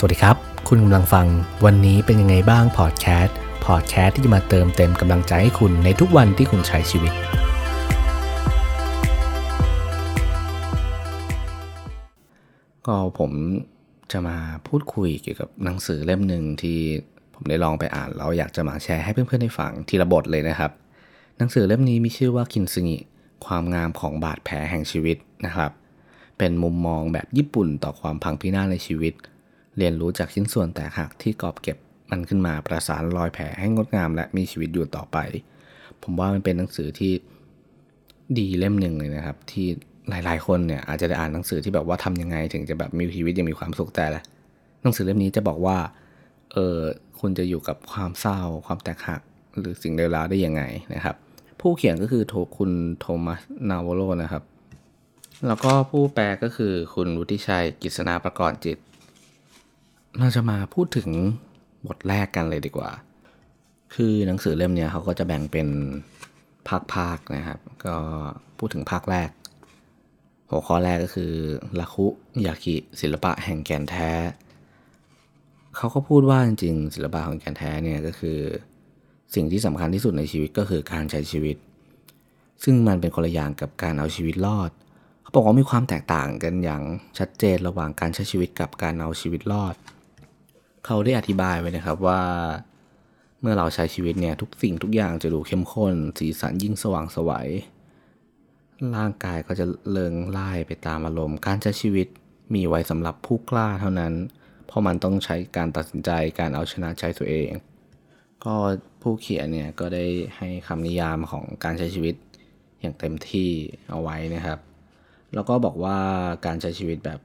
สวัสดีครับ คุณกำลังฟังวันนี้เป็นยังไงบ้างพอดแคสต์พอดแคสต์ที่จะมาเติมเต็มกำลังใจให้คุณในทุกวันที่คุณใช้ชีวิต ก็ผมจะมาพูดคุยเกี่ยวกับหนังสือเล่มหนึ่งที่ผมได้ลองไปอ่านแล้วอยากจะมาแชร์ให้เพื่อนๆได้ฟังทีละบทเลยนะครับ หนังสือเล่มนี้มีชื่อว่าคินซึงิความงามของบาดแผลแห่งชีวิตนะครับ เป็นมุมมองแบบญี่ปุ่นต่อความพังพินาศในชีวิต เรียนรู้จากชิ้นส่วนแตกหักที่กอบเก็บมันขึ้นมาประสานรอยแผลให้งดงามและมีชีวิตอยู่ต่อไป ผมว่ามันเป็นหนังสือที่ดีเล่มหนึ่งเลยนะครับ ที่หลายๆ คนเนี่ยอาจจะได้อ่านหนังสือที่แบบว่าทำยังไง ถึงจะแบบมีชีวิตยังมีความสุขแต่ละหนังสือเล่มนี้จะบอกว่าเออคุณจะอยู่กับความเศร้า ความแตกหัก หรือสิ่งเลวร้ายได้ยังไงนะครับ ผู้เขียนก็คือโทคุณโทมัสนาวโรนะครับ แล้วก็ผู้แปลก็คือคุณวุฒิชัยกิษณาประกอบจิต เราจะมาพูดถึงบทแรกกันเลยดีกว่า คือหนังสือเล่มนี้เขาก็จะแบ่งเป็นภาคๆนะครับ ก็พูดถึงภาคแรก หัวข้อแรกก็คือลัคุยากิศิลปะแห่งแกนแท้ เขาก็พูดว่าจริงๆศิลปะของแกนแท้เนี่ยก็คือ สิ่งที่สำคัญที่สุดในชีวิตก็คือการใช้ชีวิต ซึ่งมันเป็นคนละอย่างกับการเอาชีวิตรอดเขาบอกว่ามีความแตกต่างกันอย่างชัดเจนระหว่างการใช้ชีวิตกับการเอาชีวิตรอด เขาได้อธิบายไว้นะครับว่า เมื่อเราใช้ชีวิตเนี่ยทุกสิ่งทุกอย่างจะดูเข้มข้น สีสันยิ่งสว่างสวัยร่างกายก็จะเลิงไล่ไปตามอารมณ์ การใช้ชีวิตมีไว้สำหรับผู้กล้าเท่านั้น เพราะมันต้องใช้การตัดสินใจการเอาชนะใจตัวเอง ก็ผู้เขียนเนี่ยก็ได้ให้คำนิยามของการใช้ชีวิตอย่างเต็มที่เอาไว้นะครับ แล้วก็บอกว่าการใช้ชีวิตแบบ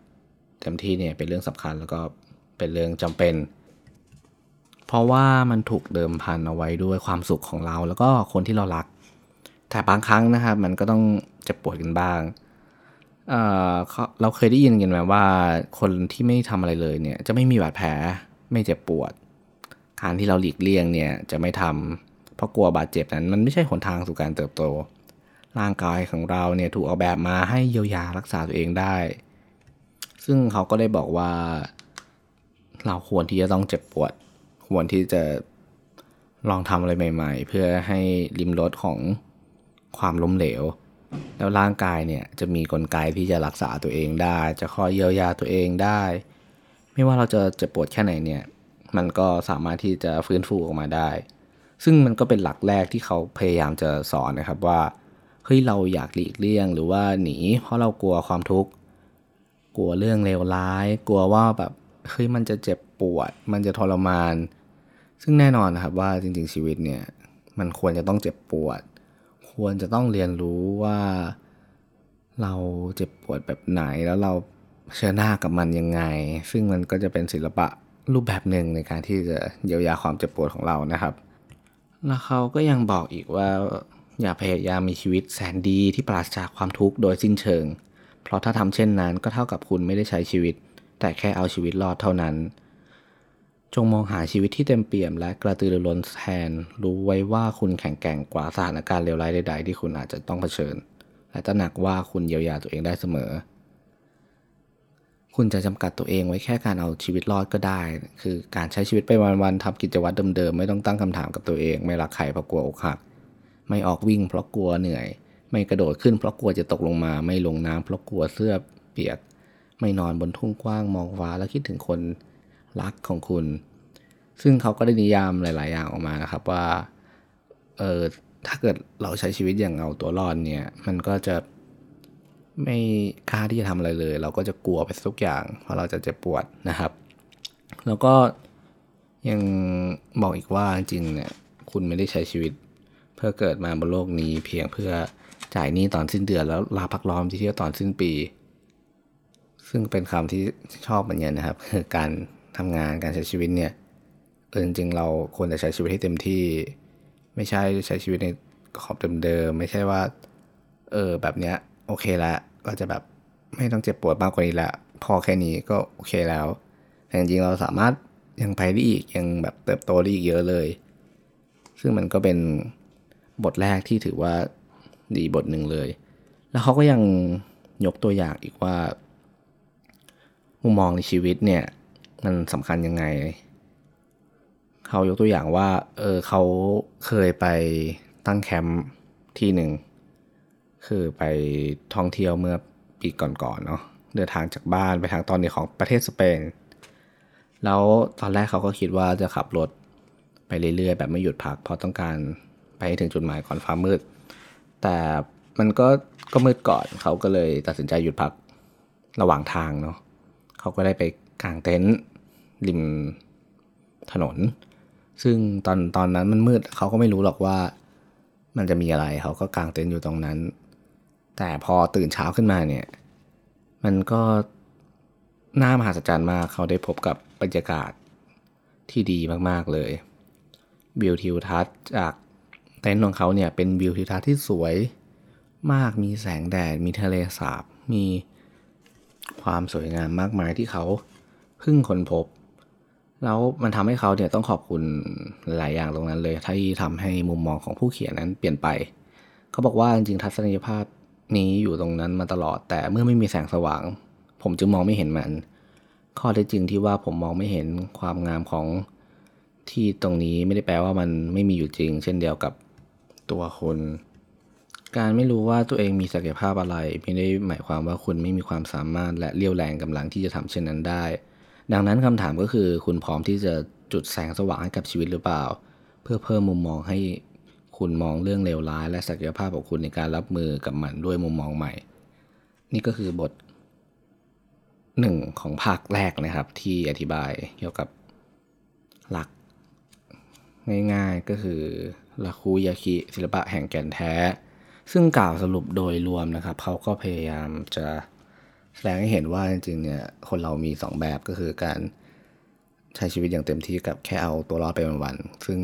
เต็มที่เนี่ยเป็นเรื่องสำคัญแล้วก็ เป็นเรื่องจำเป็น เพราะว่ามันถูกเดิมพันเอาไว้ด้วยความสุขของเราแล้วก็คนที่เรารัก แต่บางครั้งนะครับมันก็ต้องเจ็บปวดกันบ้างเเราเคยได้ยินกันไหมว่า คนที่ไม่ทำอะไรเลยเนี่ยจะไม่มีบาดแผลไม่เจ็บปวด การที่เราหลีกเลี่ยงเนี่ยจะไม่ทำเพราะกลัวบาดเจ็บนั้นมันไม่ใช่หนทางสู่การเติบโต ร่างกายของเราเนี่ยถูกออกแบบมาให้เยียวยารักษาตัวเองได้ ซึ่งเขาก็ได้บอกว่า เราควรที่จะต้องเจ็บปวด ควรที่จะลองทำอะไรใหม่ ๆ เพื่อให้ริมรถของความล้มเหลว แล้วร่างกายเนี่ยจะมีกลไกที่จะรักษาตัวเองได้ จะคอยเยียวยาตัวเองได้ ไม่ว่าเราจะเจ็บปวดแค่ไหนเนี่ย มันก็สามารถที่จะฟื้นฟูออกมาได้ ซึ่งมันก็เป็นหลักแรกที่เขาพยายามจะสอนนะครับว่าเฮ้ยเราอยากหลีกเลี่ยงหรือว่าหนี เพราะเรากลัวความทุกข์ กลัวเรื่องเลวร้าย กลัวว่าแบบ เฮ้ยมันจะเจ็บปวด มันจะทรมาน ซึ่งแน่นอนนะครับว่าจริง ๆชีวิตเนี่ยมันควรจะต้องเจ็บปวด ควรจะต้องเรียนรู้ว่า เราเจ็บปวดแบบไหนแล้วเราเชิญหน้ากับมันยังไง ซึ่งมันก็จะเป็นศิลปะรูปแบบหนึ่งในการที่จะเยียวยาความเจ็บปวดของเรานะครับ แล้วเขาก็ยังบอกอีกว่าอย่าพยายามมีชีวิตแสนดีที่ปราศจากความทุกข์โดยสิ้นเชิง เพราะถ้าทำเช่นนั้นก็เท่ากับคุณไม่ได้ใช้ชีวิต แต่แค่เอาชีวิตรอดเท่านั้น จงมองหาชีวิตที่เต็มเปี่ยม และกระตือรือร้นแทน รู้ไว้ว่าคุณแข็งแกร่งกว่าสถานการณ์เลวร้ายใด ๆ ที่คุณอาจจะต้องเผชิญ และตระหนักว่าคุณเยียวยาตัวเองได้เสมอ คุณจะจำกัดตัวเองไว้แค่การเอาชีวิตรอดก็ได้ คือการใช้ชีวิตไปวันๆทำกิจวัตรเดิมๆไม่ต้องตั้งคำถามกับตัวเอง ไม่รักใครเพราะกลัวอกหัก ไม่ออกวิ่งเพราะกลัวเหนื่อยไม่กระโดดขึ้นเพราะกลัวจะตกลงมา ไม่ลงน้ำเพราะกลัวเสื้อเปียก ไม่นอนบนทุ่งกว้างมองฟ้าแล้วคิดถึงคนรักของคุณ ซึ่งเขาก็ได้นิยามหลาย ๆ อย่างออกมานะครับว่า เออถ้าเกิดเราใช้ชีวิตอย่างเอาตัวรอดเนี่ย มันก็จะไม่กล้าที่จะทำอะไรเลย เราก็จะกลัวไปทุกอย่าง เพราะเราจะเจ็บปวดนะครับ แล้วก็ยังบอกอีกว่าจริงๆเนี่ยคุณไม่ได้ใช้ชีวิต เพื่อเกิดมาบนโลกนี้เพียงเพื่อจ่ายหนี้ตอนสิ้นเดือนแล้วลาพักร้อนที่เที่ยวตอนสิ้นปี ซึ่งเป็นคำที่ชอบเหมือนกันนะครับ คือการทำงานการใช้ชีวิตเนี่ยเออจริงๆเราควรจะใช้ชีวิตให้เต็มที่ ไม่ใช่ใช้ชีวิตในขอบเดิมๆไม่ใช่ว่า เออแบบเนี้ยโอเคล้วก็จะแบบไม่ต้องเจ็บปวดมากกว่านี้ละพอแค่นี้ก็โอเคแล้ว แต่จริงๆเราสามารถยังไปได้อีกยังแบบเติบโตได้อีกเยอะเลย ซึ่งมันก็เป็นบทแรกที่ถือว่าดีบทหนึ่งเลย แล้วเขาก็ยังยกตัวอย่างอีกว่า มุมมองในชีวิตเนี่ยมันสำคัญยังไง เขายกตัวอย่างว่า เออเขาเคยไปตั้งแคมป์ที่หนึ่ง คือไปท่องเที่ยวเมื่อปีก่อนๆเนาะเดินทางจากบ้านไปทางตอนเหนือของประเทศสเปน แล้วตอนแรกเขาก็คิดว่าจะขับรถไปเรื่อยๆ แบบไม่หยุดพัก เพราะต้องการไปถึงจุดหมายก่อนฟ้ามืด แต่มันก็ก็มืดก่อนเขาก็เลยตัดสินใจหยุดพักระหว่างทางเนาะ เขาก็ได้ไปกางเต็นท์ริมถนน ซึ่งตอนตอนนั้นมันมืดเขาก็ไม่รู้หรอกว่ามันจะมีอะไรเขาก็กางเต็นท์อยู่ตรงนั้น แต่พอตื่นเช้าขึ้นมาเนี่ย มันก็น่ามหัศจรรย์มากเขาได้พบกับบรรยากาศที่ดีมากๆเลยวิวทิวทัศน์จากเต็นท์ของเขาเนี่ยเป็นวิวทิวทัศน์ที่สวยมากมีแสงแดดมีทะเลสาบ มี ความสวยงามมากมายที่เขาเพิ่งค้นพบ แล้วมันทำให้เขาเนี่ยต้องขอบคุณหลายอย่างตรงนั้นเลยที่ทำให้มุมมองของผู้เขียนนั้นเปลี่ยนไป เขาบอกว่าจริงๆทัศนียภาพนี้อยู่ตรงนั้นมาตลอด แต่เมื่อไม่มีแสงสว่าง ผมจึงมองไม่เห็นมัน ข้อเท็จจริงที่ว่าผมมองไม่เห็นความงามของที่ตรงนี้ไม่ได้แปลว่ามันไม่มีอยู่จริง เช่นเดียวกับตัวคน การไม่รู้ว่าตัวเองมีศักยภาพอะไร ไม่ได้หมายความว่าคุณไม่มีความสามารถและเลี้ยวแรงกำลังที่จะทำเช่นนั้นได้ ดังนั้นคำถามก็คือคุณพร้อมที่จะจุดแสงสว่างให้กับชีวิตหรือเปล่า เพื่อเพิ่มมุมมองให้คุณมองเรื่องเลวร้าย และศักยภาพของคุณในการรับมือกับมันด้วยมุมมองใหม่ นี่ก็คือบทหนึ่งของภาคแรกนะครับ ที่อธิบายเกี่ยวกับหลัก ง่ายๆก็คือลาคูยาคิศิลปะแห่งแก่นแท้ ซึ่งกล่าวสรุปโดยรวมนะครับ เขาก็พยายามจะแสดงให้เห็นว่าจริงๆเนี่ย คนเรามี 2 แบบก็คือการใช้ชีวิตอย่างเต็มที่กับแค่เอาตัวรอดไปวันๆ ซึ่ง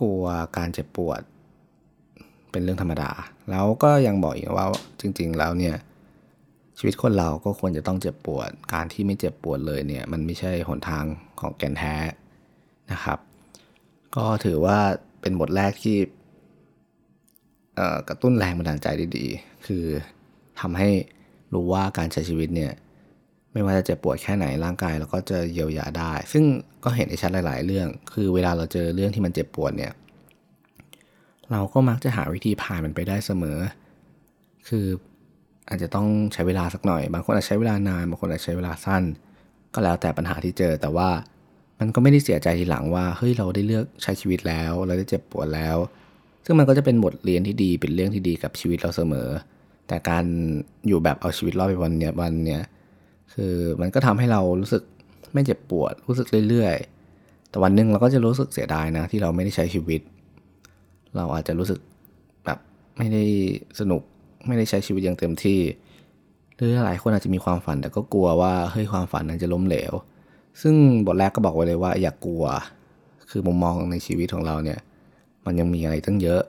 กลัวการเจ็บปวดเป็นเรื่องธรรมดา แล้วก็ยังบอกอีกว่าจริง ๆ แล้วเนี่ย ชีวิตคนเราก็ควรจะต้องเจ็บปวด การที่ไม่เจ็บปวดเลยเนี่ย มันไม่ใช่หนทางของแกนแท้นะครับ ก็ถือว่าเป็นบทแรกที่ กระตุ้นแรงบันดาลใจด้ดีคือทำให้รู้ว่าการใช้ชีวิตเนี่ยไม่ว่าจะเจ็บปวดแค่ไหนร่างกายเราก็จะเยียวยาได้ ซึ่งก็เห็นได้ชัดหลาย ๆ เรื่อง คือเวลาเราเจอเรื่องที่มันเจ็บปวดเนี่ยเราก็มักจะหาวิธีผ่านมันไปได้เสมอ คืออาจจะต้องใช้เวลาสักหน่อย บางคนอาจใช้เวลานาน บางคนอาจใช้เวลาสั้น ก็แล้วแต่ปัญหาที่เจอ แต่ว่ามันก็ไม่ได้เสียใจทีหลังว่า เฮ้ย เราได้เลือกใช้ชีวิตแล้ว เราได้เจ็บปวดแล้ว ซึ่งมันก็จะเป็นบทเรียนที่ดีเป็นเรื่องที่ดีกับชีวิตเราเสมอ แต่การอยู่แบบเอาชีวิตรอดไปวันเนี้ยวันเนี้ยคือมันก็ทำให้เรารู้สึกไม่เจ็บปวดรู้สึกเรื่อยๆ แต่วันหนึ่งเราก็จะรู้สึกเสียดายนะที่เราไม่ได้ใช้ชีวิต เราอาจจะรู้สึกแบบไม่ได้สนุกไม่ได้ใช้ชีวิตอย่างเต็มที่หรือหลายคนอาจจะมีความฝันแต่ก็กลัวว่าเฮ้ยความฝันนั้นจะล้มเหลว ซึ่งบทแรกก็บอกไว้เลยว่าอย่ากกลัว คือมุมมองในชีวิตของเราเนี่ย มันยังมีอะไรตั้งเยอะ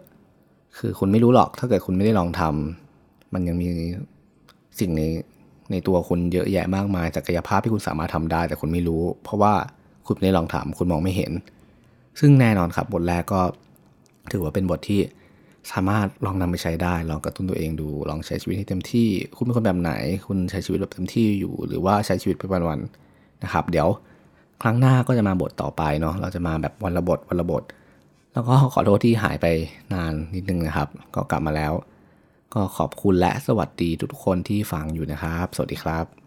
คือคุณไม่รู้หรอกถ้าเกิดคุณไม่ได้ลองทำมันยังมีสิ่งในในตัวคุณเยอะแยะมากมายศักยภาพที่คุณสามารถทำได้ แต่คุณไม่รู้ เพราะว่าคุณไม่ได้ลองทำคุณมองไม่เห็น ซึ่งแน่นอนครับบทแรกก็ถือว่าเป็นบทที่สามารถลองนำไปใช้ได้ ลองกระตุ้นตัวเองดู ลองใช้ชีวิตให้เต็มที่ คุณเป็นคนแบบไหน คุณใช้ชีวิตแบบเต็มที่อยู่ หรือว่าใช้ชีวิตไปวันๆนะครับ เดี๋ยวครั้งหน้าก็จะมาบทต่อไปเนาะ เราจะมาแบบวันละบทวันละบท แล้วก็ขอโทษที่หายไปนานนิดนึงนะครับ ก็กลับมาแล้ว ก็ขอบคุณและสวัสดีทุกคนที่ฟังอยู่นะครับ สวัสดีครับ